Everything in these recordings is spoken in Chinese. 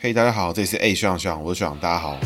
嘿，大家好，这里是 A 学长学长，我是学长，大家好。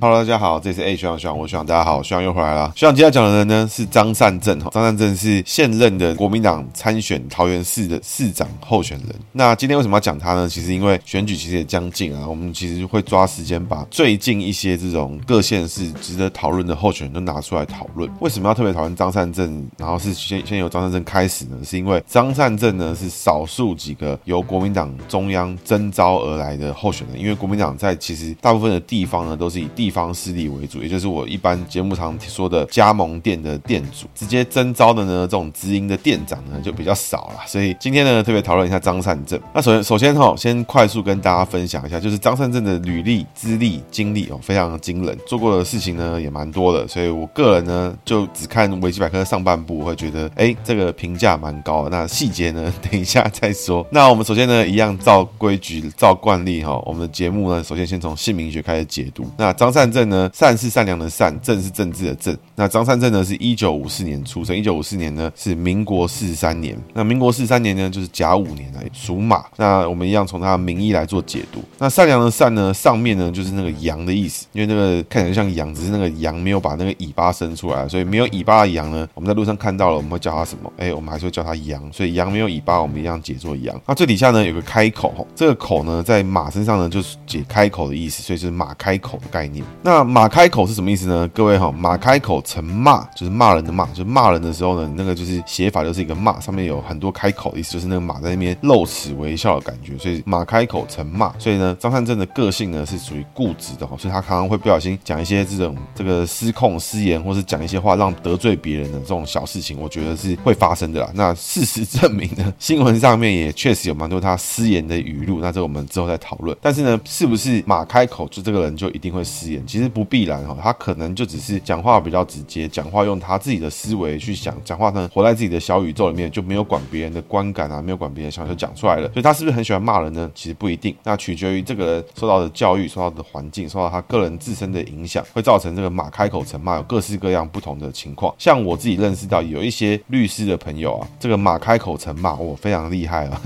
Hello，大家好，这里是 A 学长学长，我是学长，大家好，学长又回来了。学长今天要讲的人呢是张善政哈，张善政是现任的国民党参选桃园市的市长候选人。那今天为什么要讲他呢？其实因为选举其实也将近啊，我们其实会抓时间把最近一些这种各县市值得讨论的候选人都拿出来讨论。为什么要特别讨论张善政？然后是先先由张善政开始呢？是因为张善政呢是少数几个由国民党中央征召而来的候选人，因为国民党在其实大部分的地方呢都是以地地方势力为主，也就是我一般节目常说的加盟店的店主，直接征招的呢，这种直营的店长呢就比较少了。所以今天呢，特别讨论一下张善政。那首先，首先哈，先快速跟大家分享一下，就是张善政的履历、资历、经历哦，非常的惊人，做过的事情呢也蛮多的。所以我个人呢，就只看维基百科上半部，会觉得，哎，这个评价蛮高。那细节呢，等一下再说。那我们首先呢，一样照规矩、照惯例哈，我们的节目呢，首先先从姓名学开始解读。那张善善政呢？善是善良的善，政是政治的政。那张善政呢，是一九五四年出生，一九五四年呢是民国四十三年。那民国四十三年呢，就是甲午年来属马。那我们一样从他的名义来做解读。那善良的善呢，上面呢就是那个羊的意思，因为那个看起来像羊，只是那个羊没有把那个尾巴伸出来，所以没有尾巴的羊呢，我们在路上看到了，我们会叫它什么？哎，我们还是会叫它羊。所以羊没有尾巴，我们一样解作羊。那最底下呢有个开口，这个口呢在马身上呢就是解开口的意思，所以是马开口的概念。那马开口是什么意思呢？各位哈，马开口成骂，就是骂人的骂，就是骂人的时候呢，那个就是写法就是一个骂，上面有很多开口的意思，就是那个马在那边露齿微笑的感觉，所以马开口成骂。所以呢，张善政的个性呢是属于固执的哈，所以他常常会不小心讲一些这种这个失控失言，或是讲一些话让得罪别人的这种小事情，我觉得是会发生的啦。那事实证明呢，新闻上面也确实有蛮多他失言的语录，那这我们之后再讨论。但是呢，是不是马开口就这个人就一定会失言？其实不必然哈。他可能就只是讲话比较直接，讲话用他自己的思维去想，讲话呢活在自己的小宇宙里面，就没有管别人的观感啊，没有管别人想就讲出来了。所以他是不是很喜欢骂人呢？其实不一定，那取决于这个人受到的教育、受到的环境、受到他个人自身的影响，会造成这个马开口成骂，有各式各样不同的情况。像我自己认识到有一些律师的朋友啊，这个马开口成骂，我非常厉害啊，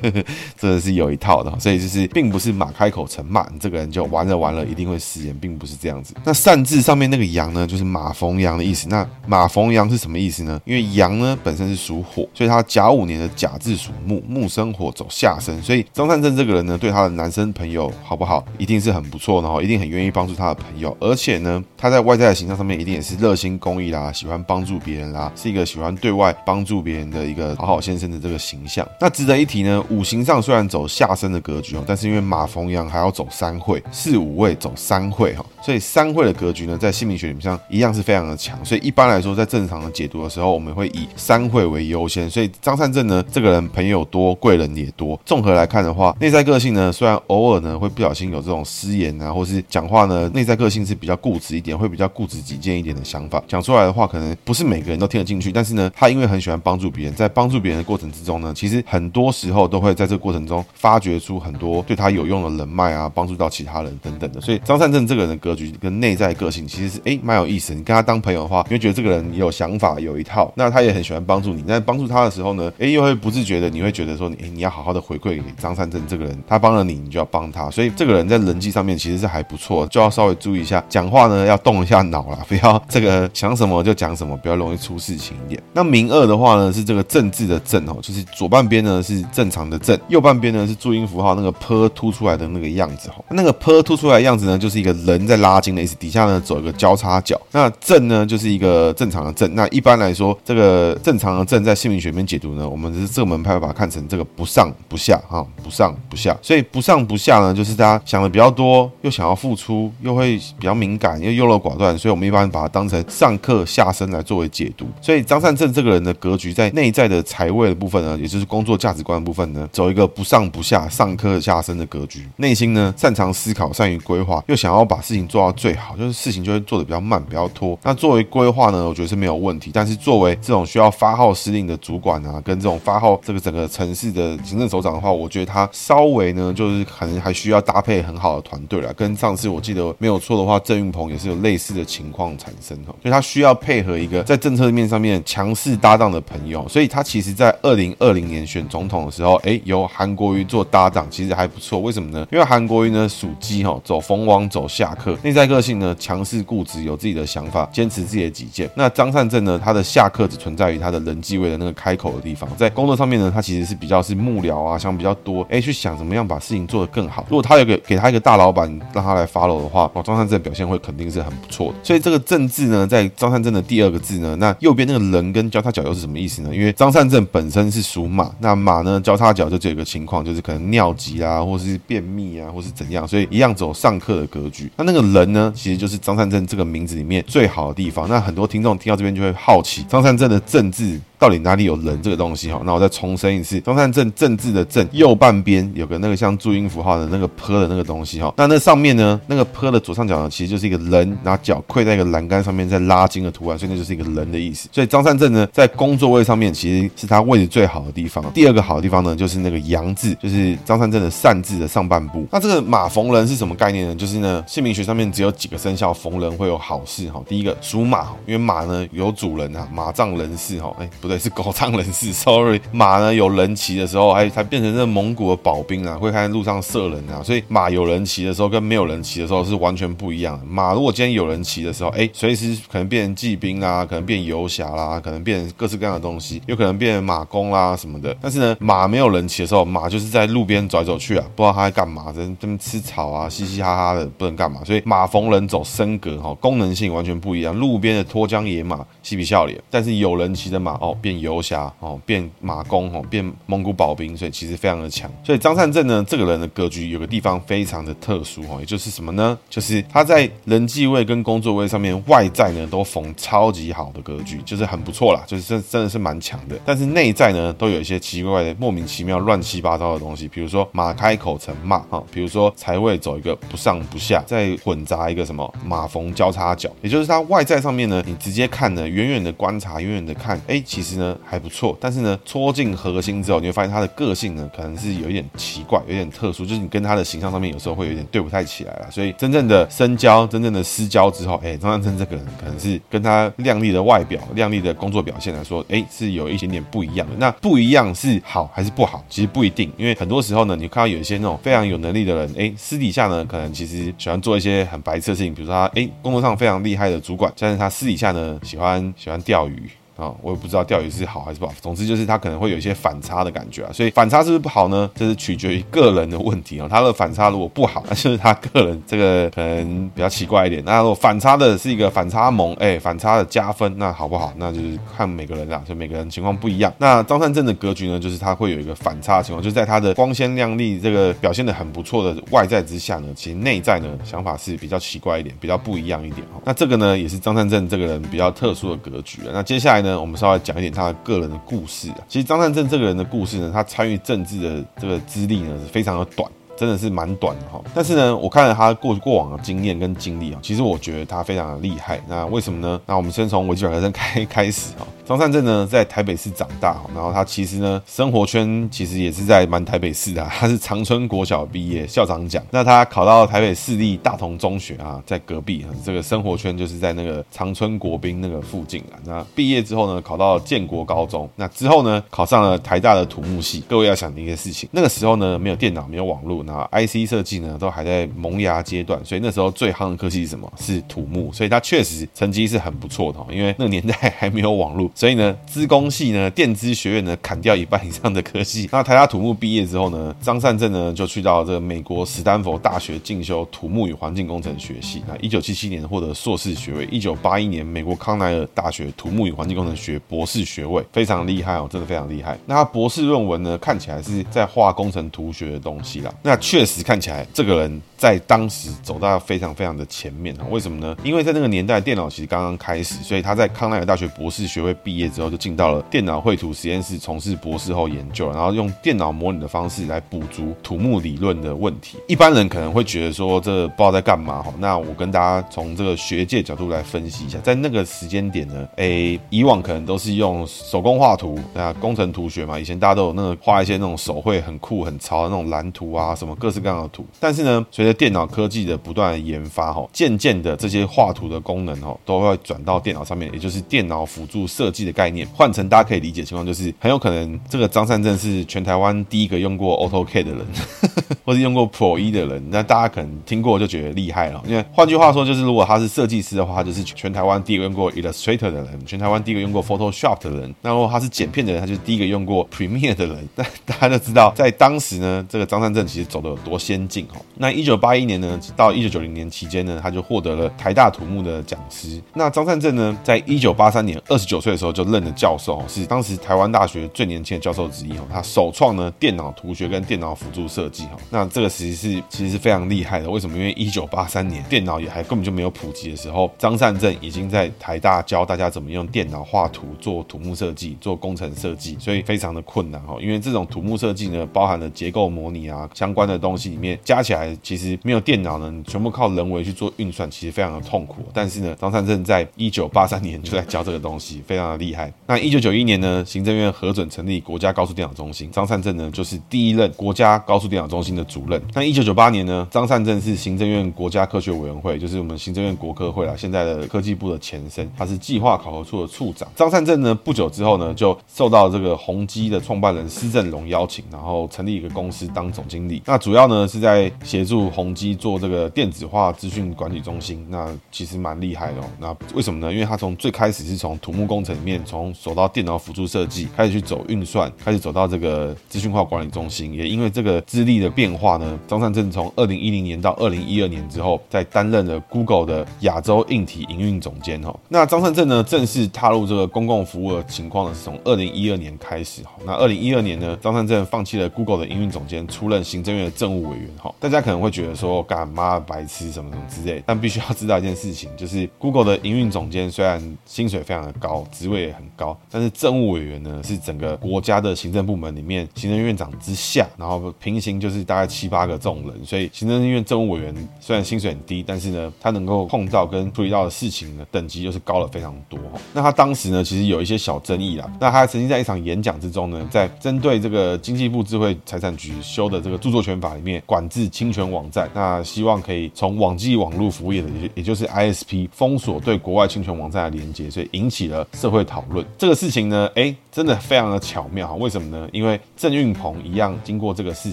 真的是有一套的。所以就是并不是马开口成骂，你这个人就完了完了，一定会失言，并不是这样子。那善字上面那个羊呢，就是马逢羊的意思。那马逢羊是什么意思呢？因为羊呢本身是属火，所以他甲午年的甲字属木，木生火走下身。所以张善政这个人呢，对他的男生朋友好不好，一定是很不错的，然后一定很愿意帮助他的朋友。而且呢，他在外在的形象上面一定也是热心公益啦，喜欢帮助别人啦，是一个喜欢对外帮助别人的一个好好先生的这个形象。那值得一提呢，五行上虽然走下身的格局哦，但是因为马逢羊还要走三会，四五位走三会哈，所以三会的格局呢。在姓名学里面上一样是非常的强，所以一般来说，在正常的解读的时候，我们会以三会为优先。所以张善政呢，这个人朋友多，贵人也多。综合来看的话，内在个性呢，虽然偶尔呢会不小心有这种失言啊，或是讲话呢，内在个性是比较固执一点，会比较固执己见一点的想法，讲出来的话可能不是每个人都听得进去。但是呢，他因为很喜欢帮助别人，在帮助别人的过程之中呢，其实很多时候都会在这个过程中发掘出很多对他有用的人脉啊，帮助到其他人等等的。所以张善政这个人格局跟内在个性。其实是哎蛮有意思。你跟他当朋友的话，你会觉得这个人有想法，有一套。那他也很喜欢帮助你。但帮助他的时候呢，哎又会不自觉的，你会觉得说，哎你要好好的回馈给张善政这个人。他帮了你，你就要帮他。所以这个人在人际上面其实是还不错，就要稍微注意一下，讲话呢要动一下脑啦，不要这个想什么就讲什么，不要容易出事情一点。那名二的话呢，是这个政治的政哦，就是左半边呢是正常的正，右半边呢是注音符号那个坡凸出来的那个样子哦。那个坡凸出来的样子呢，就是一个人在拉筋的意思，底下呢走一个交叉角，那正呢就是一个正常的正。那一般来说，这个正常的正在姓名学里面解读呢，我们是这个门派会把它看成这个不上不下哈，不上不下。所以不上不下呢，就是大家想的比较多，又想要付出，又会比较敏感，又优柔寡断。所以我们一般把它当成上克下身来作为解读。所以张善政这个人的格局，在内在的财位的部分呢，也就是工作价值观的部分呢，走一个不上不下、上克下身的格局。内心呢擅长思考，善于规划，又想要把事情做到最好，就是事情就会做得比较慢，比较拖。那作为规划呢，我觉得是没有问题。但是作为这种需要发号施令的主管啊，跟这种发号这个整个城市的行政首长的话，我觉得他稍微呢，就是可能还需要搭配很好的团队了。跟上次我记得没有错的话，郑运鹏也是有类似的情况产生哈，所以他需要配合一个在政策面上面强势搭档的朋友。所以他其实在二零二零年选总统的时候，哎，由韩国瑜做搭档，其实还不错。为什么呢？因为韩国瑜呢？属鸡哈，走逢王走下克，内在个性呢强势固执，有自己的想法，坚持自己的己见。那张善政呢，他的下克只存在于他的人际位的那个开口的地方，在工作上面呢，他其实是比较是幕僚啊，想比较多，哎，去想怎么样把事情做得更好。如果他有个给他一个大老板让他来 follow 的话，哦，张善政表现会肯定是很不错的。所以这个政字呢，在张善政的第二个字呢，那右边那个人跟交叉脚又是什么意思呢？因为张善政本身是属马，那马呢交叉脚就这个情况，就是可能尿急啊，或是便秘啊，或是怎样，所以一样走上课的格局。那那个人呢，其实就是张善政这个名字里面最好的地方。那很多听众听到这边就会好奇，张善政的政治。到底哪里有人这个东西哈？那我再重申一次，张善政政治的政右半边有个那个像注音符号的那个坡的那个东西哈。那那上面呢，那个坡的左上角呢，其实就是一个人，然后脚跪在一个栏杆上面在拉筋的图案，所以那就是一个人的意思。所以张善政呢，在工作位上面其实是他位置最好的地方。第二个好的地方呢，就是那个阳字，就是张善政的善字的上半部。那这个马逢人是什么概念呢？就是呢，姓名学上面只有几个生肖逢人会有好事哈。第一个属马，因为马呢有主人啊，马仗人势哈。哎，对，是狗仗人势。Sorry，马呢有人骑的时候，哎，才变成这蒙古的保兵啊，会看路上射人啊。所以马有人骑的时候，跟没有人骑的时候是完全不一样的。马如果今天有人骑的时候，哎，随时可能变成骑兵啦，可能变游侠啦，可能变各式各样的东西，有可能变成马弓啦什么的。但是呢，马没有人骑的时候，马就是在路边走来走去啊，不知道他在干嘛，在这边吃草啊，嘻嘻哈哈的，不能干嘛。所以马逢人走升格哈，功能性完全不一样。路边的脱缰野马嬉皮笑脸，但是有人骑的马哦。变游侠哦，变马弓哦，变蒙古保兵，所以其实非常的强。所以张善政呢，这个人的格局有个地方非常的特殊哦，也就是什么呢？就是他在人际位跟工作位上面，外在呢都逢超级好的格局，就是很不错啦，就是真真的是蛮强的。但是内在呢，都有一些奇怪的、莫名其妙、乱七八糟的东西，比如说马开口成骂啊，比如说财位走一个不上不下，再混杂一个什么马逢交叉脚，也就是他外在上面呢，你直接看呢，远远的观察，远远的看，哎，其实。其实呢还不错，但是呢戳进核心之后，你会发现他的个性呢可能是有一点奇怪，有点特殊，就是你跟他的形象上面有时候会有点对不太起来了。所以真正的深交，真正的私交之后，哎，张善政这个人可能是跟他亮丽的外表、亮丽的工作表现来说，哎，是有一点点不一样的。那不一样是好还是不好？其实不一定，因为很多时候呢，你看到有一些那种非常有能力的人，哎，私底下呢可能其实喜欢做一些很白痴的事情，比如说他哎工作上非常厉害的主管，但是他私底下呢喜欢喜欢钓鱼。啊、我也不知道钓鱼是好还是不好。总之就是他可能会有一些反差的感觉啊，所以反差是不是不好呢？这是取决于个人的问题啊、他的反差如果不好，那就是他个人这个可能比较奇怪一点。那如果反差的是一个反差萌，哎，反差的加分，那好不好？那就是看每个人啦，就每个人情况不一样。那张善正的格局呢，就是他会有一个反差情况，就是在他的光鲜亮丽这个表现的很不错的外在之下呢，其实内在呢想法是比较奇怪一点，比较不一样一点。那这个呢，也是张善正这个人比较特殊的格局。那接下来呢？我们稍微讲一点他的个人的故事啊。其实张善政这个人的故事呢，他参与政治的这个资历呢，是非常的短。真的是蛮短的哈，但是呢，我看了他过过往的经验跟经历啊，其实我觉得他非常的厉害。那为什么呢？那我们先从维基百科上开 开始哈。张善政呢，在台北市长大，然后他其实呢，生活圈其实也是在蛮台北市的。他是长春国小毕业，校长奖。那他考到台北市立大同中学啊，在隔壁，这个生活圈就是在那个长春国宾那个附近啊。那毕业之后呢，考到建国高中，那之后呢，考上了台大的土木系。各位要想的一个事情，那个时候呢，没有电脑，没有网络。那 IC 设计呢，都还在萌芽阶段，所以那时候最夯的科技是什么？是土木，所以他确实成绩是很不错的。因为那个年代还没有网络，所以呢，资工系呢，电资学院呢，砍掉一半以上的科系。那台大土木毕业之后呢，张善政呢就去到这个美国史丹佛大学进修土木与环境工程学系。那一九七七年获得硕士学位，一九八一年美国康奈尔大学土木与环境工程学博士学位，非常厉害哦，真的非常厉害。那他博士论文呢，看起来是在画工程图学的东西啦。那确实看起来这个人在当时走到非常非常的前面啊。为什么呢？因为在那个年代，电脑其实刚刚开始，所以他在康奈尔大学博士学位毕业之后，就进到了电脑绘图实验室从事博士后研究，然后用电脑模拟的方式来补足土木理论的问题。一般人可能会觉得说，这不知道在干嘛哈。那我跟大家从这个学界角度来分析一下，在那个时间点呢，诶，以往可能都是用手工画图，那工程图学嘛，以前大家都有那个画一些那种手绘很酷很潮的那种蓝图啊，什么各式各样的图。但是呢，随着电脑科技的不断研发哈，渐渐的这些画图的功能哦，都会转到电脑上面，也就是电脑辅助设计的概念。换成大家可以理解情况，就是很有可能这个张善政是全台湾第一个用过 AutoCAD 的人，或是用过 Pro E 的人。那大家可能听过就觉得厉害了，因为换句话说，就是如果他是设计师的话，他就是全台湾第一个用过 Illustrator 的人，全台湾第一个用过 Photoshop 的人。那如果他是剪片的人，他就是第一个用过 Premiere 的人。那大家就知道，在当时呢，这个张善政其实走得有多先进哦。那一九八一年呢，到一九九零年期间呢，他就获得了台大土木的讲师。那张善政呢，在一九八三年二十九岁的时候就任了教授，是当时台湾大学最年轻的教授之一哦。他首创呢电脑图学跟电脑辅助设计哈。那这个其实是其实是非常厉害的。为什么？因为一九八三年电脑也还根本就没有普及的时候，张善政已经在台大教大家怎么用电脑画图做土木设计、做工程设计，所以非常的困难哈。因为这种土木设计呢，包含了结构模拟啊相关的东西里面加起来，其实没有电脑呢，你全部靠人为去做运算，其实非常的痛苦。但是呢，张善政在一九八三年就在教这个东西，非常的厉害。那一九九一年呢，行政院核准成立国家高速电脑中心，张善政呢就是第一任国家高速电脑中心的主任。那一九九八年呢，张善政是行政院国家科学委员会，就是我们行政院国科会啦，现在的科技部的前身，他是计划考核处的处长。张善政呢，不久之后呢，就受到这个宏基的创办人施振荣邀请，然后成立一个公司当总经理。那主要呢是在协助宏基做这个电子化资讯管理中心。那其实蛮厉害的哦。那为什么呢？因为他从最开始是从土木工程里面，从走到电脑辅助设计，开始去走运算，开始走到这个资讯化管理中心。也因为这个资历的变化呢，张善政从二零一零年到二零一二年之后，在担任了 Google 的亚洲硬体营运总监哈。那张善政呢，正式踏入这个公共服务的情况呢，是从二零一二年开始哈。那二零一二年呢，张善政放弃了 Google 的营运总监，出任行政的政务委员哈。大家可能会觉得说，干嘛白痴什么什么之类，但必须要知道一件事情，就是 Google 的营运总监虽然薪水非常的高，职位也很高，但是政务委员呢，是整个国家的行政部门里面行政院长之下，然后平行就是大概七八个这种人，所以行政院政务委员虽然薪水很低，但是呢，他能够碰到跟处理到的事情呢，等级又是高了非常多。那他当时呢，其实有一些小争议啦。那他曾经在一场演讲之中呢，在针对这个经济部智慧财产局修的这个著作权法里面管制侵权网站，那希望可以从网际网络服务业的，也也就是 ISP 封锁对国外侵权网站的连接，所以引起了社会讨论。这个事情呢，哎，真的非常的巧妙。为什么呢？因为郑运鹏一样经过这个事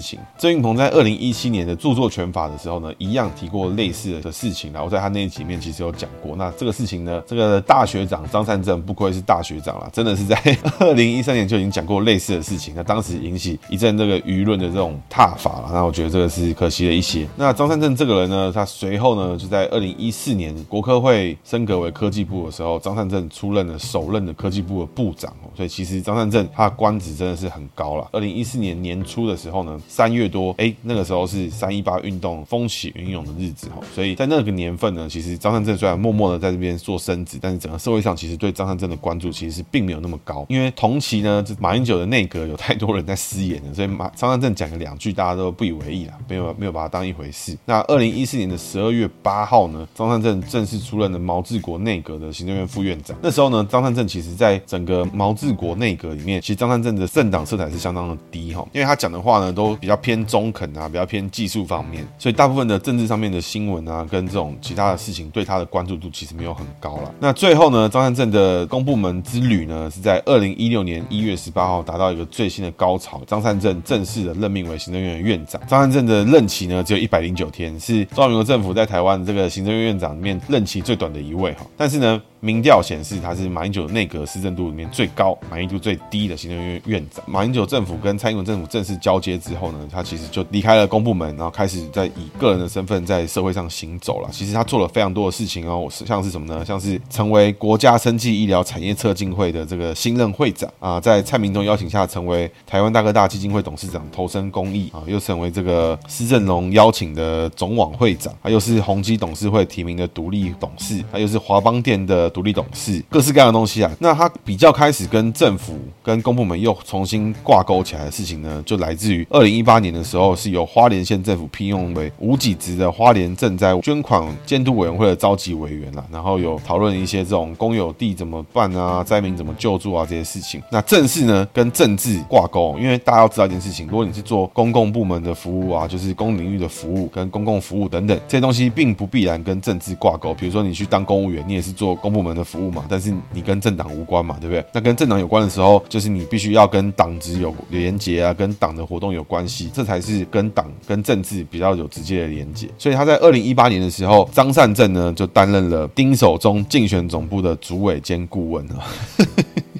情，郑运鹏在二零一七年的著作权法的时候呢，一样提过类似的事情。然后在他那一集里面其实有讲过。那这个事情呢，这个大学长张善政不愧是大学长啦，真的是在 二零一三年就已经讲过类似的事情。那当时引起一阵这个舆论的这种挞伐了。那我觉得这个是可惜了一些。那张善政这个人呢，他随后呢就在二零一四年国科会升格为科技部的时候，张善政出任了首任的科技部的部长。所以其实张善政他的官职真的是很高了。二零一四年年初的时候呢，三月多，哎，那个时候是三一八运动风起云涌的日子哈。所以在那个年份呢，其实张善政虽然默默的在这边做升职，但是整个社会上其实对张善政的关注其实是并没有那么高。因为同期呢，这马英九的内阁有太多人在失言了，所以马张善政讲了两句，大家都不以为意了，没有没有把它当一回事。那二零一四年的十二月八号呢，张善政正式出任了毛治国内阁的行政院副院长。那时候呢，张善政其实在整个毛治国内阁里面，其实张善政的政党色彩是相当的低哈，因为他讲的话呢都比较偏中肯啊，比较偏技术方面，所以大部分的政治上面的新闻啊，跟这种其他的事情对他的关注度其实没有很高了。那最后呢，张善政的公部门之旅呢，是在二零一六年一月十八号达到一个最新的高潮，张善政正式的任命为行政院院长。张善政的任期呢只有一百零九天，是中华民国政府在台湾这个行政院院长里面任期最短的一位哈。但是呢，民调显示他是马英九内阁施政度里面最高、满意度最低的行政院院长。马英九政府跟蔡英文政府正式交接之后呢，他其实就离开了公部门，然后开始在以个人的身份在社会上行走了。其实他做了非常多的事情哦，像是什么呢？像是成为国家生技医疗产业策进会的这个新任会长啊，在蔡明忠邀请下，成为台湾大哥大基金会董事长，投身公益啊，又成为这个施正荣邀请的总网会长，他又是宏基董事会提名的独立董事，他又是华邦店的独立董事，各式各样的东西啊。那他比较开始跟政府、跟公部门又重新挂钩起来的事情呢，就来自于二零一八年的时候，是由花莲县政府聘用为无给职的花莲赈灾捐款监督委员会的召集委员啦，然后有讨论一些这种公有地怎么办啊，灾民怎么救助啊这些事情。那正式呢跟政治挂钩，因为大家要知道一件事情，如果你是做公共部门的服务啊，就是公领域的服务跟公共服务等等这些东西，并不必然跟政治挂钩。比如说你去当公务员，你也是做公部门的服务嘛，但是你跟政党无关嘛，对不对？那跟政党有关的时候，就是你必须要跟党职有连结啊，跟党的活动有关系，这才是跟党跟政治比较有直接的连结。所以他在二零一八年的时候，张善政呢就担任了丁守中竞选总部的主委兼顾问啊。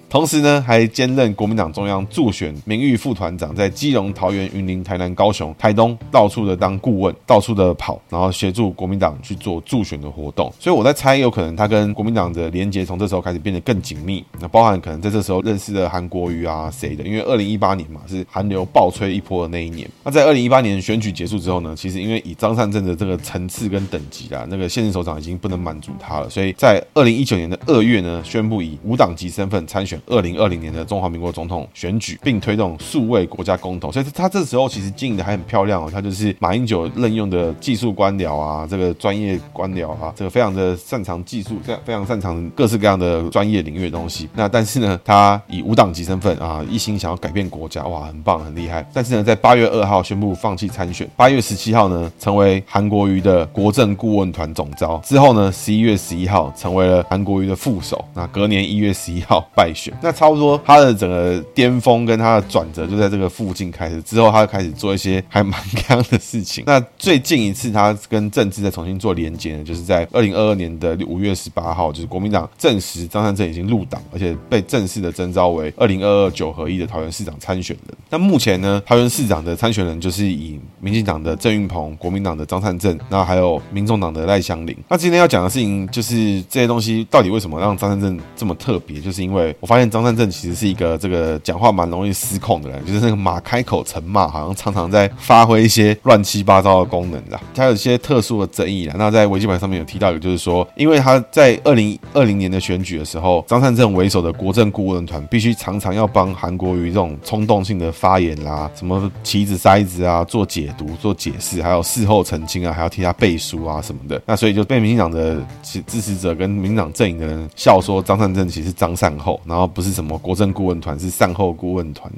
同时呢，还兼任国民党中央助选名誉副团长，在基隆、桃园、云林、台南、高雄、台东到处的当顾问，到处的跑，然后协助国民党去做助选的活动。所以我在猜，有可能他跟国民党的连结从这时候开始变得更紧密。那包含可能在这时候认识的韩国瑜啊谁的，因为二零一八年嘛是韩流爆吹一波的那一年。那在二零一八年选举结束之后呢，其实因为以张善政的这个层次跟等级啊，那个现任首长已经不能满足他了，所以在二零一九年的二月呢，宣布以无党籍身份参选。二零二零年的中华民国总统选举，并推动数位国家公投，所以他这时候其实经营的还很漂亮哦。他就是马英九任用的技术官僚啊，这个专业官僚啊，这个非常的擅长技术，非非常擅长各式各样的专业领域的东西。那但是呢，他以无党籍身份啊，一心想要改变国家，哇，很棒，很厉害。但是呢，在八月二号宣布放弃参选，八月十七号呢，成为韩国瑜的国政顾问团总召。之后呢，十一月十一号成为了韩国瑜的副手。那隔年一月十一号败选。那差不多他的整个巅峰跟他的转折就在这个附近开始，之后他就开始做一些还蛮 干的事情。那最近一次他跟政治再重新做连接呢，就是在二零二二年的五月十八号，就是国民党证实张善政已经入党，而且被正式的征召为二零二二九合一的桃园市长参选人。那目前呢，桃园市长的参选人就是以民进党的郑运鹏、国民党的张善政，那还有民众党的赖香林。那今天要讲的事情就是这些东西到底为什么让张善政这么特别？就是因为我发发现张善政其实是一个这个讲话蛮容易失控的人，就是那个马开口成骂，好像常常在发挥一些乱七八糟的功能的。他有一些特殊的争议啦。那在维基百上面有提到一个，就是说，因为他在二零二零年的选举的时候，张善政为首的国政顾问团必须常常要帮韩国瑜这种冲动性的发言啦，什么棋子筛子啊，做解读、做解释，还有事后澄清啊，还要替他背书啊什么的。那所以就被民进党的支持者跟民进党阵营的人笑说，张善政其实张善后，然后不是什么国政顾问团，是善后顾问团。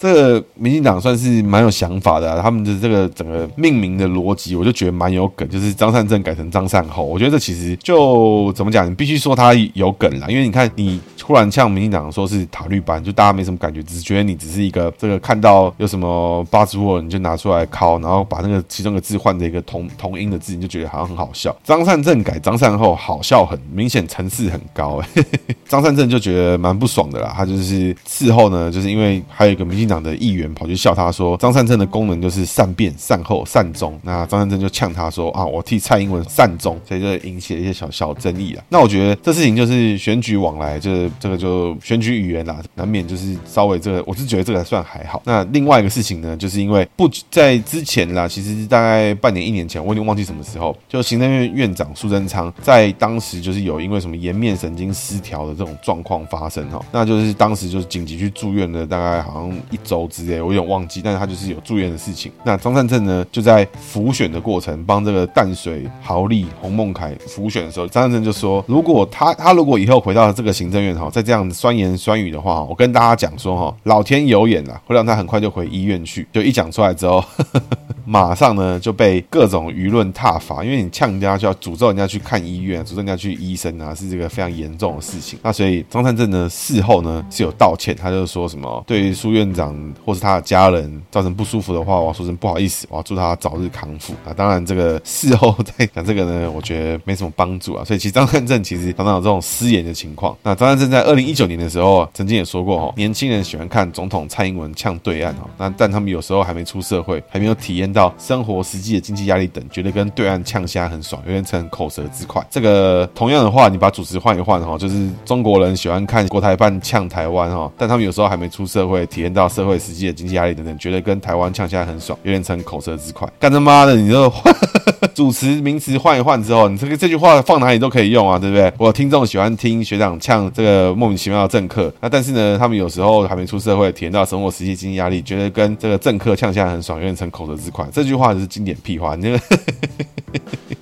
这个民进党算是蛮有想法的，他们的这个整个命名的逻辑，我就觉得蛮有梗，就是张善政改成张善后，我觉得这其实就怎么讲，你必须说他有梗啦，因为你看你突然像民进党说是塔绿班，就大家没什么感觉，只是觉得你只是一个这个看到有什么八字货，你就拿出来拷，然后把那个其中的字换成一个同同音的字，你就觉得好像很好笑。张善政改张善后，好笑很明显，层次很高，欸。张善政就觉得蛮不爽的啦，他就是事后呢，就是因为还有一个民进。党的议员跑去笑他说，张善政的功能就是善变、善后、善终。那张善政就呛他说啊，我替蔡英文善终，所以就引起了一些小小争议了。那我觉得这事情就是选举往来，就是这个就选举语言啦，难免就是稍微这个，我是觉得这个还算还好。那另外一个事情呢，就是因为不在之前啦，其实大概半年一年前，我已经忘记什么时候，就行政院院长苏贞昌在当时就是有因为什么颜面神经失调的这种状况发生哈，那就是当时就是紧急去住院的，大概好像一。周之类，我有点忘记，但是他就是有住院的事情。那张善政呢，就在辅选的过程，帮这个淡水豪利洪孟凯辅选的时候，张善政就说，如果他他如果以后回到这个行政院哈，再这样酸言酸语的话，我跟大家讲说哈，老天有眼啊，会让他很快就回医院去。就一讲出来之后。马上呢就被各种舆论挞伐，因为你呛人家就要诅咒人家去看医院，诅咒人家去医生啊，是这个非常严重的事情。那所以张善政呢事后呢是有道歉，他就说什么对于苏院长或是他的家人造成不舒服的话，我要说声不好意思，我要祝他早日康复啊。当然这个事后再讲这个呢，我觉得没什么帮助啊。所以其实张善政其实常常有这种失言的情况。那张善政在二零一九年的时候曾经也说过哦，年轻人喜欢看总统蔡英文呛对岸哦，那但他们有时候还没出社会，还没有体验到生活实际的经济压力等，觉得跟对岸呛虾很爽，有点成口舌之快。这个同样的话，你把主持换一换哈，就是中国人喜欢看国台办呛台湾哈，但他们有时候还没出社会，体验到社会实际的经济压力等等，觉得跟台湾呛虾很爽，有点成口舌之快。干他妈的，你就 主持名词换一换之后，你这个这句话放哪里都可以用啊，对不对？我听众喜欢听学长呛这个莫名其妙的政客，那但是呢，他们有时候还没出社会，体验到生活实际经济压力，觉得跟这个政客呛虾很爽，有点成口舌之快。这句话是经典屁话，你这个。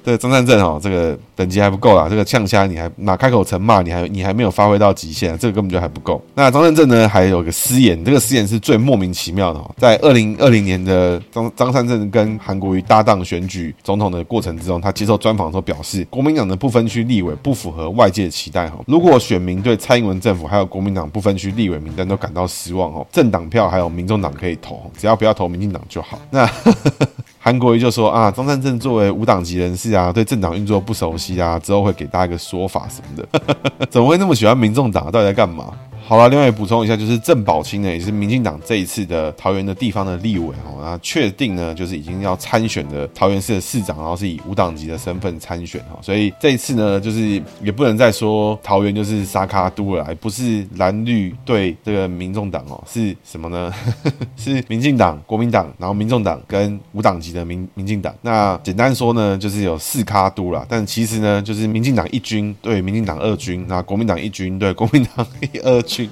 这个张善政哦，这个等级还不够啦。这个呛虾你还哪开口成骂，你还你还没有发挥到极限，这个根本就还不够。那张善政呢，还有个私言，这个私言是最莫名其妙的哦。在二零二零年的张张善政跟韩国瑜搭档选举总统的过程之中，他接受专访的时候表示，国民党的不分区立委不符合外界的期待哈。如果选民对蔡英文政府还有国民党不分区立委名单都感到失望哦，政党票还有民众党可以投，只要不要投民进党就好。那。韩国瑜就说啊，张善政作为无党籍人士啊，对政党运作不熟悉啊，之后会给大家一个说法什么的，怎么会那么喜欢民众党？到底在干嘛？好了，另外也补充一下，就是郑宝清呢，也是民进党这一次的桃园的地方的立委哦，那确定呢，就是已经要参选的桃园市的市长，然后是以无党籍的身份参选哈，所以这一次呢，就是也不能再说桃园就是沙卡都了，不是蓝绿对这个民众党哦，是什么呢？是民进党、国民党，然后民众党跟无党籍的民民进党。那简单说呢，就是有四卡都啦，但其实呢，就是民进党一军对民进党二军，那国民党一军对国民党一二军。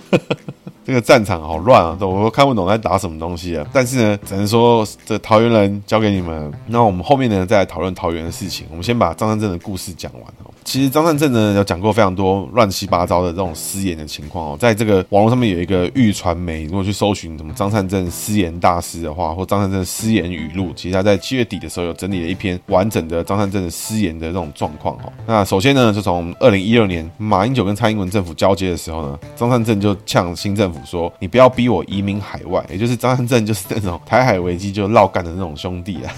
这个战场好乱啊，我都看不懂在打什么东西啊。但是呢，只能说这桃园人交给你们。那我们后面呢，再来讨论桃园的事情。我们先把张三镇的故事讲完哦。其实张善政呢，有讲过非常多乱七八糟的这种失言的情况哦。在这个网络上面有一个玉传媒，如果去搜寻什么张善政失言大师的话，或张善政失言语录，其实他在七月底的时候有整理了一篇完整的张善政的失言的这种状况哦。那首先呢，就从二零一二年马英九跟蔡英文政府交接的时候呢，张善政就呛新政府说：“你不要逼我移民海外。”也就是张善政就是那种台海危机就绕干的那种兄弟啊。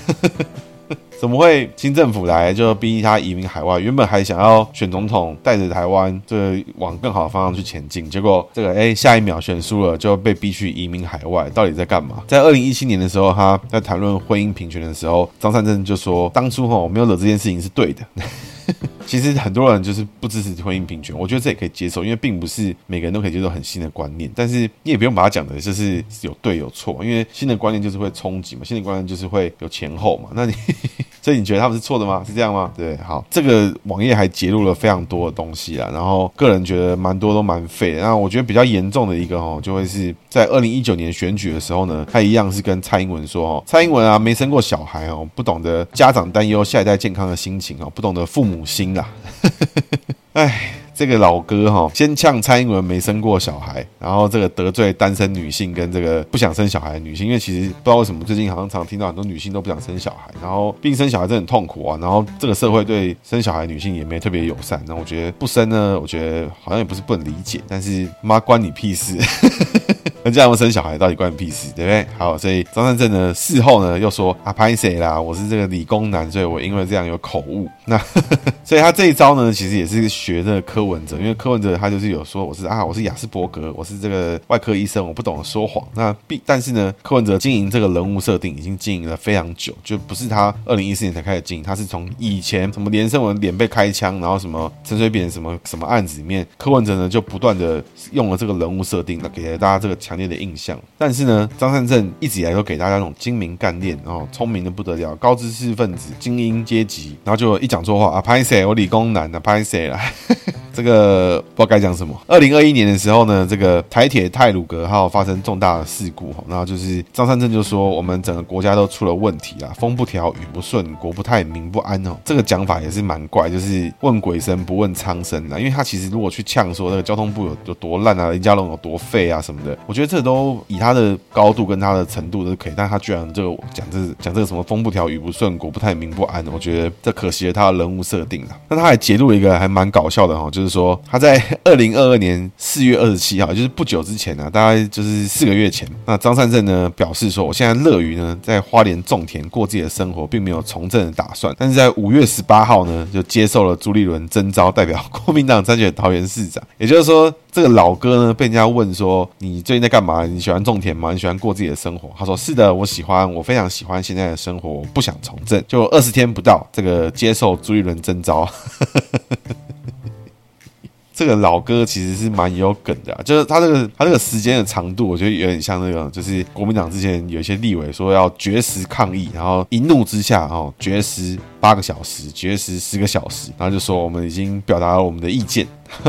怎么会新政府来就逼他移民海外？原本还想要选总统，带着台湾这往更好的方向去前进，结果这个哎下一秒选输了，就被逼去移民海外，到底在干嘛？在二零一七年的时候，他在谈论婚姻平权的时候，张善政就说：“当初吼没有惹这件事情是对的。”其实很多人就是不支持婚姻平权，我觉得这也可以接受，因为并不是每个人都可以接受很新的观念。但是你也不用把它讲的就是有对有错，因为新的观念就是会冲击嘛，新的观念就是会有前后嘛。那你所以你觉得他们是错的吗？是这样吗？对，好，这个网页还揭露了非常多的东西啊，然后个人觉得蛮多都蛮废的。那我觉得比较严重的一个哦，就会是在二零一九年选举的时候呢，他一样是跟蔡英文说哦，蔡英文啊没生过小孩哦，不懂得家长担忧下一代健康的心情哦，不懂得父母心。哎，这个老哥哈，先呛蔡英文没生过小孩，然后这个得罪单身女性跟这个不想生小孩的女性，因为其实不知道为什么最近好像常听到很多女性都不想生小孩，然后并生小孩真的很痛苦啊，然后这个社会对生小孩女性也没特别友善，那我觉得不生呢，我觉得好像也不是不能理解，但是 妈关你屁事。人家要生小孩到底关你屁事，对不对？好，所以张善政呢事后呢又说啊，拍谁啦？我是这个理工男，所以我因为这样有口误。那 所以他这一招呢，其实也是学这个柯文哲，因为柯文哲他就是有说我是啊，我是雅斯伯格，我是这个外科医生，我不懂得说谎。那必但是呢，柯文哲经营这个人物设定已经经营了非常久，就不是他二零一四年才开始经营，他是从以前什么连胜文脸被开枪，然后什么陈水扁什么什么案子里面，柯文哲呢就不断的用了这个人物设定，给了大家这个强烈。的印象，但是呢，张善政一直以来都给大家那种精明干练，然后聪明的不得了，高知识分子、精英阶级，然后就一讲讲错话啊，拍谢我理工男的拍谢了。这个不知道该讲什么。二零二一年的时候呢，这个台铁泰鲁阁号发生重大的事故，然后就是张善政就说我们整个国家都出了问题啊，风不调雨不顺，国不太民不安哦。这个讲法也是蛮怪，就是问鬼神不问苍生啊。因为他其实如果去呛说那个交通部有有多烂啊，林佳龙有多废啊什么的，我觉得这都以他的高度跟他的程度都可以，但他居然这个讲这讲这个什么风不调雨不顺，国不太民不安，我觉得这可惜了他人物设定了。那他还揭露一个还蛮搞笑的哈，就是说他在 二零二二年四月二十七号，就是不久之前呢、啊，大概就是四个月前，那张善政呢表示说，我现在乐于呢在花莲种田过自己的生活，并没有从政的打算。但是在五月十八号呢，就接受了朱立伦征召，代表 国民党参选桃园市长。也就是说，这个老哥呢被人家问说，你最近在干嘛？你喜欢种田吗？你喜欢过自己的生活？他说是的，我喜欢，我非常喜欢现在的生活，我不想从政。就二十天不到，这个接受朱一伦征召。这个老哥其实是蛮有梗的，啊，就是他这个他这个时间的长度，我觉得有点像那个，就是国民党之前有一些立委说要绝食抗议，然后一怒之下哦绝食八个小时，绝食十个小时，然后就说我们已经表达了我们的意见。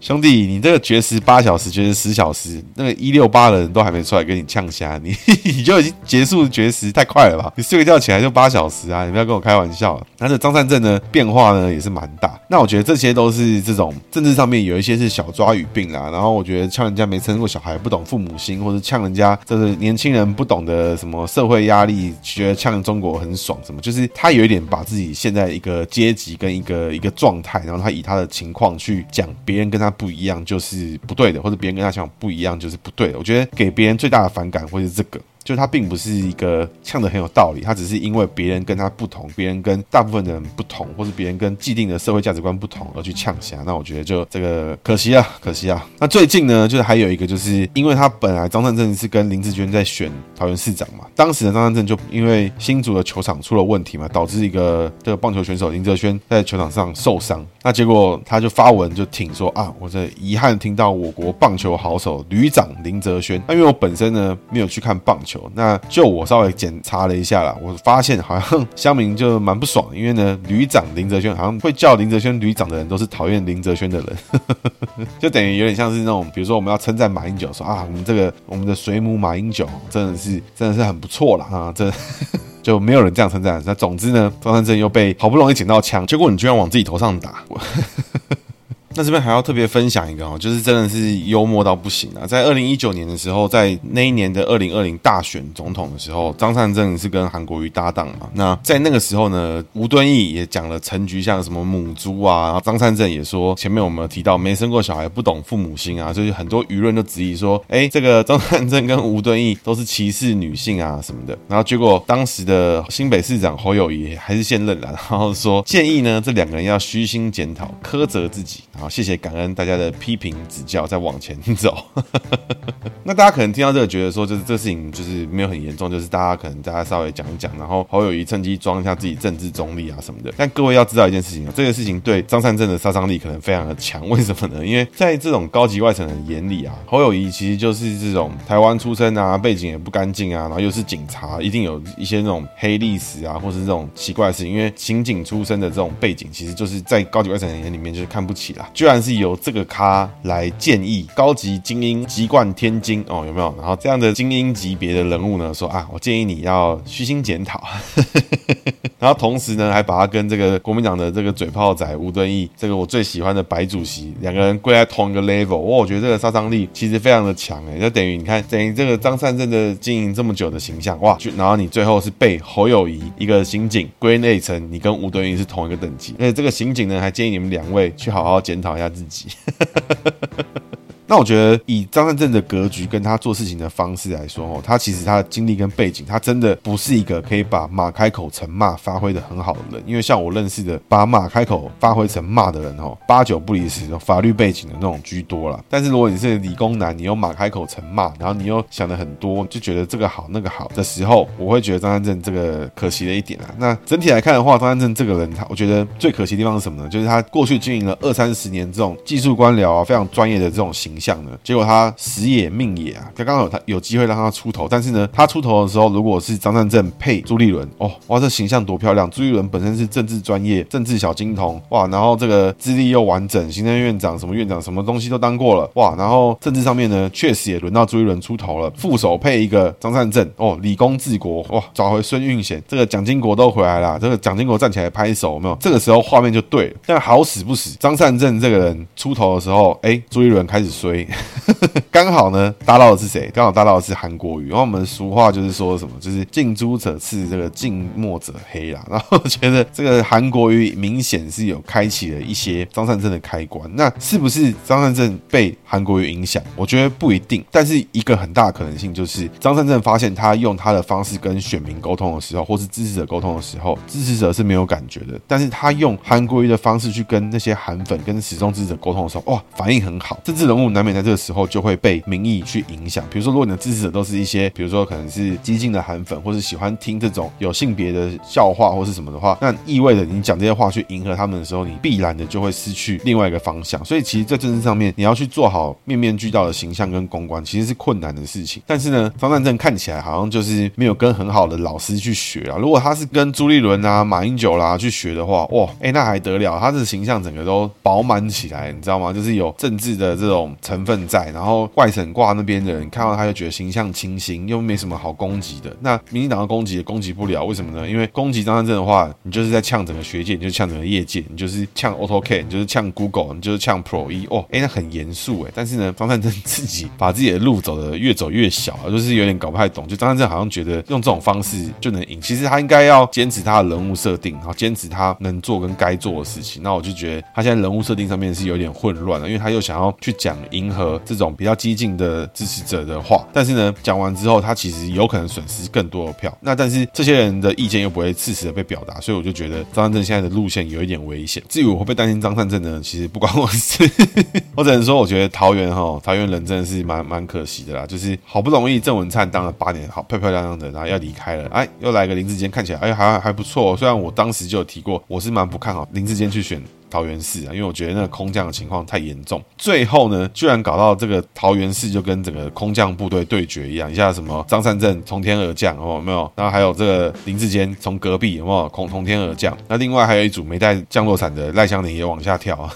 兄弟，你这个绝食八小时，绝食十小时，那个一六八的人都还没出来跟你呛虾，你 你就已经结束绝食，太快了吧？你睡个觉起来就八小时啊！你不要跟我开玩笑了。但是张善政呢，变化呢也是蛮大。那我觉得这些都是这种政治上面有一些是小抓语病啦。然后我觉得呛人家没生过小孩，不懂父母心，或者呛人家这是年轻人不懂得什么社会压力，觉得呛中国很爽什么，就是他有一点把把自己现在一个阶级跟一个一个状态，然后他以他的情况去讲别人跟他。不一样就是不对的，或者别人跟他想不一样就是不对的。我觉得给别人最大的反感会是这个。就他并不是一个呛得很有道理，他只是因为别人跟他不同，别人跟大部分的人不同，或是别人跟既定的社会价值观不同而去呛下。那我觉得就这个可惜啊，可惜啊。那最近呢，就是还有一个，就是因为他本来张善政是跟林志娟在选桃园市长嘛，当时的张善政就因为新竹的球场出了问题嘛，导致一个这个棒球选手林哲轩在球场上受伤。那结果他就发文就挺说啊，我这遗憾听到我国棒球好手旅长林哲轩。那因为我本身呢没有去看棒球。那就我稍微检查了一下啦，我发现好像 乡民就蛮不爽，因为呢，旅长林哲轩好像会叫林哲轩旅长的人都是讨厌林哲轩的人，就等于有点像是那种，比如说我们要称赞马英九，说啊，我们这个我们的水母马英九真的是真的是很不错了啊，这 就没有人这样称赞。那总之呢，方山镇又被好不容易捡到枪，结果你居然往自己头上打。那这边还要特别分享一个哦，就是真的是幽默到不行啊！在二零一九年的时候，在那一年的二零二零大选总统的时候，张善政是跟韩国瑜搭档嘛。那在那个时候呢，吴敦义也讲了陈菊像什么母猪啊，然后张善政也说前面我们有提到没生过小孩不懂父母心啊，所以很多舆论都质疑说，哎，这个张善政跟吴敦义都是歧视女性啊什么的。然后结果当时的新北市长侯友宜还是现任了，然后说建议呢这两个人要虚心检讨，苛责自己，然后。谢谢感恩大家的批评指教，再往前走。那大家可能听到这个，觉得说就是这事情就是没有很严重，就是大家可能大家稍微讲一讲，然后侯友谊趁机装一下自己政治中立啊什么的。但各位要知道一件事情啊，这个事情对张善政的杀伤力可能非常的强。为什么呢？因为在这种高级外省人眼里啊，侯友谊其实就是这种台湾出身啊，背景也不干净啊，然后又是警察，一定有一些那种黑历史啊，或是这种奇怪的事情。因为刑警出身的这种背景，其实就是在高级外省人眼里面就是看不起啦。居然是由这个咖来建议高级精英籍贯天津哦，有没有？然后这样的精英级别的人物呢，说啊，我建议你要虚心检讨。然后同时呢，还把他跟这个国民党的这个嘴炮仔吴敦义，这个我最喜欢的白主席，两个人归在同一个 level。哇，我觉得这个杀伤力其实非常的强哎，就等于你看，等于这个张善政的经营这么久的形象，哇，就然后你最后是被侯友宜一个刑警归类成你跟吴敦义是同一个等级，而且这个刑警呢，还建议你们两位去好好检讨一下自己。那我觉得以张善政的格局跟他做事情的方式来说，哦，他其实他的经历跟背景，他真的不是一个可以把马开口成骂发挥的很好的人。因为像我认识的把马开口发挥成骂的人，哦，八九不离十，法律背景的那种居多了。但是如果你是理工男，你又马开口成骂，然后你又想的很多，就觉得这个好那个好的时候，我会觉得张善政这个可惜的一点啊。那整体来看的话，张善政这个人，他我觉得最可惜的地方是什么呢？就是他过去经营了二三十年这种技术官僚啊，非常专业的这种形形象呢？结果他死也命也啊，刚刚好他有机会让他出头，但是呢，他出头的时候，如果是张善政配朱立伦，哦，哇，这形象多漂亮！朱立伦本身是政治专业、政治小金童，哇，然后这个资历又完整，行政院长、什么院长、什么东西都当过了，哇，然后政治上面呢，确实也轮到朱立伦出头了。副手配一个张善政，哦，理工治国，哇，找回孙运贤，这个蒋经国都回来了，这个蒋经国站起来拍手，没有？这个时候画面就对了。但好死不死，张善政这个人出头的时候，哎，朱立伦开始衰，sweet. 刚好呢搭到的是谁？刚好搭到的是韩国瑜。然后我们俗话就是说什么？就是近朱者赤，这个近墨者黑啦。然后我觉得这个韩国瑜明显是有开启了一些张善政的开关。那是不是张善政被韩国瑜影响？我觉得不一定。但是一个很大的可能性就是，张善政发现他用他的方式跟选民沟通的时候，或是支持者沟通的时候，支持者是没有感觉的。但是他用韩国瑜的方式去跟那些韩粉、跟始终支持者沟通的时候，哇，反应很好。政治人物难免在这个时候就会被被民意去影响。比如说，如果你的支持者都是一些，比如说可能是激进的韩粉，或是喜欢听这种有性别的笑话或是什么的话，那意味着你讲这些话去迎合他们的时候，你必然的就会失去另外一个方向。所以，其实，在政治上面，你要去做好面面俱到的形象跟公关，其实是困难的事情。但是呢，张善政看起来好像就是没有跟很好的老师去学啊。如果他是跟朱立伦啊、马英九啦、去学的话，哇，哎，那还得了？他的形象整个都饱满起来，你知道吗？就是有政治的这种成分在，然后外省挂那边的人看到他就觉得形象清新，又没什么好攻击的。那民进党的攻击也攻击不了，为什么呢？因为攻击张善政的话，你就是在呛整个学界，你就呛整个业界，你就是呛 AutoCAD，你就是呛 Google，你就是呛 Pro E。哦，哎，那很严肃哎。但是呢，张善政自己把自己的路走得越走越小啊，就是有点搞不太懂。就张善政好像觉得用这种方式就能赢，其实他应该要坚持他的人物设定，然后坚持他能做跟该做的事情。那我就觉得他现在人物设定上面是有点混乱了，因为他又想要去讲迎合这种比较激进的支持者的话，但是呢，讲完之后他其实有可能损失更多的票。那但是这些人的意见又不会适时的被表达，所以我就觉得张善政现在的路线有一点危险。至于我会不会担心张善政呢？其实不关我事，我只能说我觉得桃园哈，桃园人真的是蛮蛮可惜的啦。就是好不容易郑文灿当了八年，好漂漂亮亮的，然后要离开了，哎，又来个林志坚，看起来哎还还不错。虽然我当时就有提过，我是蛮不看好林志坚去选。桃园市啊，因为我觉得那个空降的情况太严重，最后呢，居然搞到这个桃园市就跟整个空降部队对决一样，一下什么张善政从天而降，有没有？然后还有这个林志坚从隔壁有没有空从天而降？那另外还有一组没带降落伞的赖香林也往下跳啊。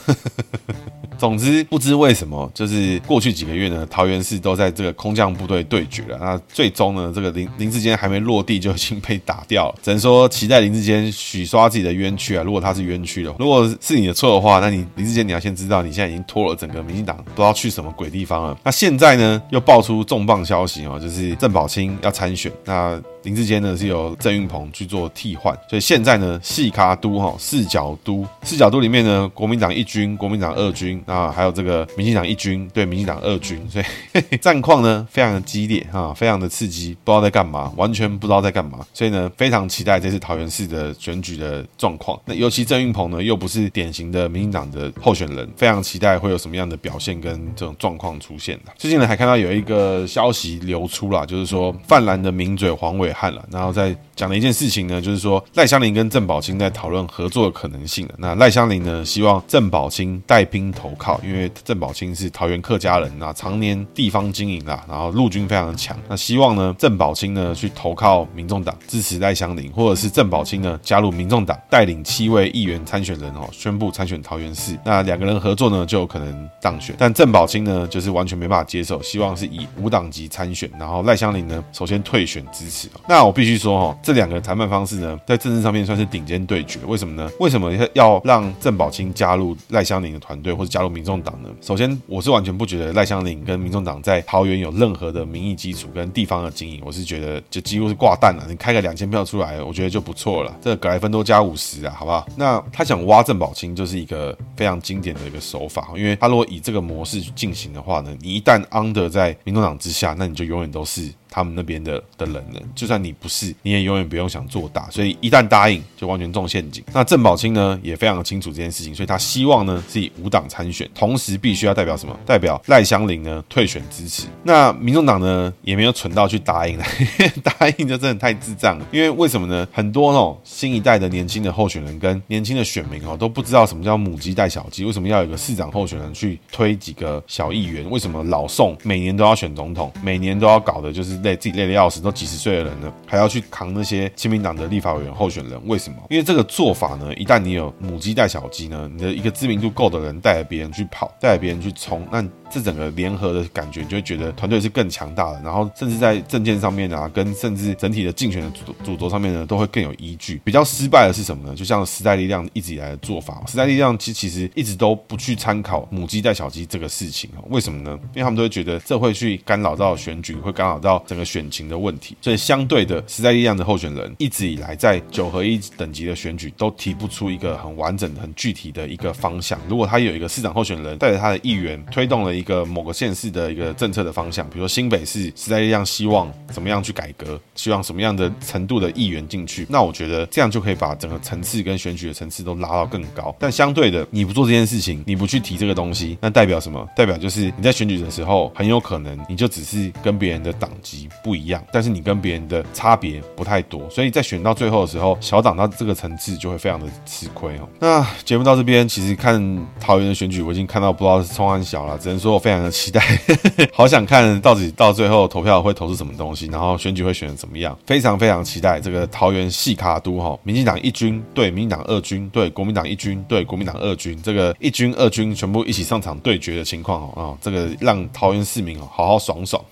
总之，不知为什么，就是过去几个月呢，桃园市都在这个空降部队对决了。那最终呢，这个林林志坚还没落地就已经被打掉了。只能说期待林志坚洗刷自己的冤屈啊！如果他是冤屈的，如果是你的错的话，那你林志坚你要先知道，你现在已经拖了整个民进党不知道去什么鬼地方了。那现在呢，又爆出重磅消息哦，就是郑宝清要参选。那林志坚呢是由郑运鹏去做替换，所以现在呢，四卡都哈四角都四角都里面呢，国民党一军，国民党二军啊，还有这个民进党一军对民进党二军，所以 战况呢非常的激烈哈，非常的刺激，不知道在干嘛，完全不知道在干嘛，所以呢非常期待这次桃园市的选举的状况。那尤其郑运鹏呢又不是典型的民进党的候选人，非常期待会有什么样的表现跟这种状况出现的。最近呢还看到有一个消息流出啦，就是说泛蓝的名嘴黄伟汉了，然后再讲了一件事情呢，就是说赖香林跟郑宝清在讨论合作的可能性。那赖香林呢，希望郑宝清带兵投靠，因为郑宝清是桃园客家人那，常年地方经营啊，然后陆军非常的强。那希望呢，郑宝清呢去投靠民众党，支持赖香林，或者是郑宝清呢加入民众党，带领七位议员参选人哦，宣布参选桃园市。那两个人合作呢，就有可能当选。但郑宝清呢，就是完全没办法接受，希望是以无党籍参选，然后赖香林呢，首先退选支持。那我必须说哈，这两个谈判方式呢，在政治上面算是顶尖对决。为什么呢？为什么要让郑宝清加入赖香林的团队，或者加入民众党呢？首先，我是完全不觉得赖香林跟民众党在桃园有任何的民意基础跟地方的经营。我是觉得就几乎是挂蛋了。你开个两千票出来，我觉得就不错了。这个葛来分都加五十啊，好不好？那他想挖郑宝清，就是一个非常经典的一个手法。因为他如果以这个模式去进行的话呢，你一旦 under 在民众党之下，那你就永远都是。他们那边的的人了。就算你不是，你也永远不用想做大。所以一旦答应，就完全中陷阱。那郑宝清呢，也非常清楚这件事情，所以他希望呢是以无党参选，同时必须要代表什么？代表赖香林呢退选支持。那民众党呢也没有蠢到去答应了，答应就真的太智障了。因为为什么呢？很多那种新一代的年轻的候选人跟年轻的选民哦都不知道什么叫母鸡带小鸡，为什么要有个市长候选人去推几个小议员？为什么老宋每年都要选总统，每年都要搞的就是累自己累得要死，都几十岁的人了，还要去扛那些亲民党的立法委员候选人？为什么？因为这个做法呢，一旦你有母鸡带小鸡呢，你的一个知名度够的人带着别人去跑，带着别人去冲，那。这整个联合的感觉，你就会觉得团队是更强大的，然后甚至在政见上面啊，跟甚至整体的竞选的主主轴上面呢，都会更有依据。比较失败的是什么呢？就像时代力量一直以来的做法，时代力量其其实一直都不去参考母鸡带小鸡这个事情。为什么呢？因为他们都会觉得这会去干扰到选举，会干扰到整个选情的问题。所以相对的，时代力量的候选人一直以来在九合一等级的选举都提不出一个很完整、很具体的一个方向。如果他有一个市长候选人带着他的议员推动了一个某个县市的一个政策的方向，比如说新北市时代力量希望怎么样去改革，希望什么样的程度的议员进去，那我觉得这样就可以把整个层次跟选举的层次都拉到更高。但相对的，你不做这件事情，你不去提这个东西，那代表什么？代表就是你在选举的时候，很有可能你就只是跟别人的党籍不一样，但是你跟别人的差别不太多，所以在选到最后的时候，小党到这个层次就会非常的吃亏哦。那节目到这边，其实看桃园的选举，我已经看到不知道是冲安小了，只能说我非常的。期待，好想看到底到最后投票会投出什么东西，然后选举会选的怎么样，非常非常期待这个桃园细卡都哈，民进党一军对民进党二军对国民党一军对国民党二军，这个一军二军全部一起上场对决的情况哦啊，这个让桃园市民哦好好爽爽。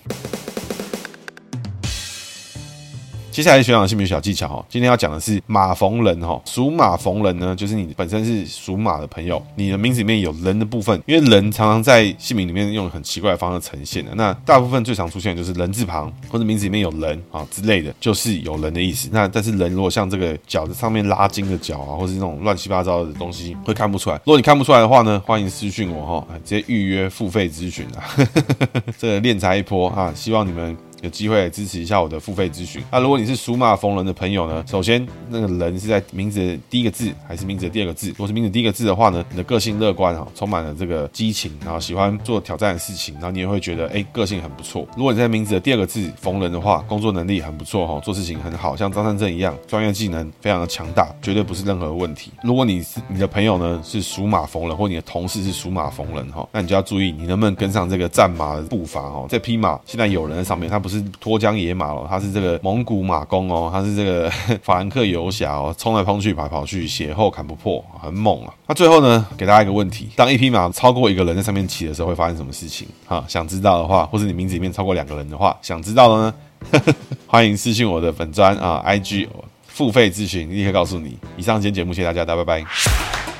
接下来学长姓名小技巧哈，今天要讲的是马逢人哈，属马逢人呢，就是你本身是属马的朋友，你的名字里面有人的部分，因为人常常在姓名里面用很奇怪的方式呈现的，那大部分最常出现的就是人字旁或者名字里面有人啊之类的，就是有人的意思。那但是人如果像这个脚的上面拉筋的脚啊，或是那种乱七八糟的东西，会看不出来。如果你看不出来的话呢，欢迎私讯我哈，直接预约付费咨询啊，这个敛财一波啊，希望你们。有机会支持一下我的付费咨询。那如果你是属马逢人的朋友呢，首先那个人是在名字的第一个字还是名字的第二个字？如果是名字第一个字的话呢，你的个性乐观哈，充满了这个激情，然后喜欢做挑战的事情，然后你也会觉得哎，个性很不错。如果你在名字的第二个字逢人的话，工作能力很不错哈，做事情很好，像张三正一样，专业技能非常的强大，绝对不是任何问题。如果你是你的朋友呢是属马逢人，或你的同事是属马逢人哈，那你就要注意你能不能跟上这个战马的步伐哦。这匹马现在有人在上面，它不是脱缰野马哦，它是这个蒙古马公哦，它是这个 法兰克游侠哦，冲来冲去，跑来跑去，血厚砍不破，很猛啊。那最后呢，给大家一个问题：当一匹马超过一个人在上面骑的时候，会发生什么事情？哈，想知道的话，或是你名字里面超过两个人的话，想知道的呢？欢迎私信我的粉专啊，IG 付费咨询，立刻告诉你。以上今天节目，谢谢大家，大家拜拜。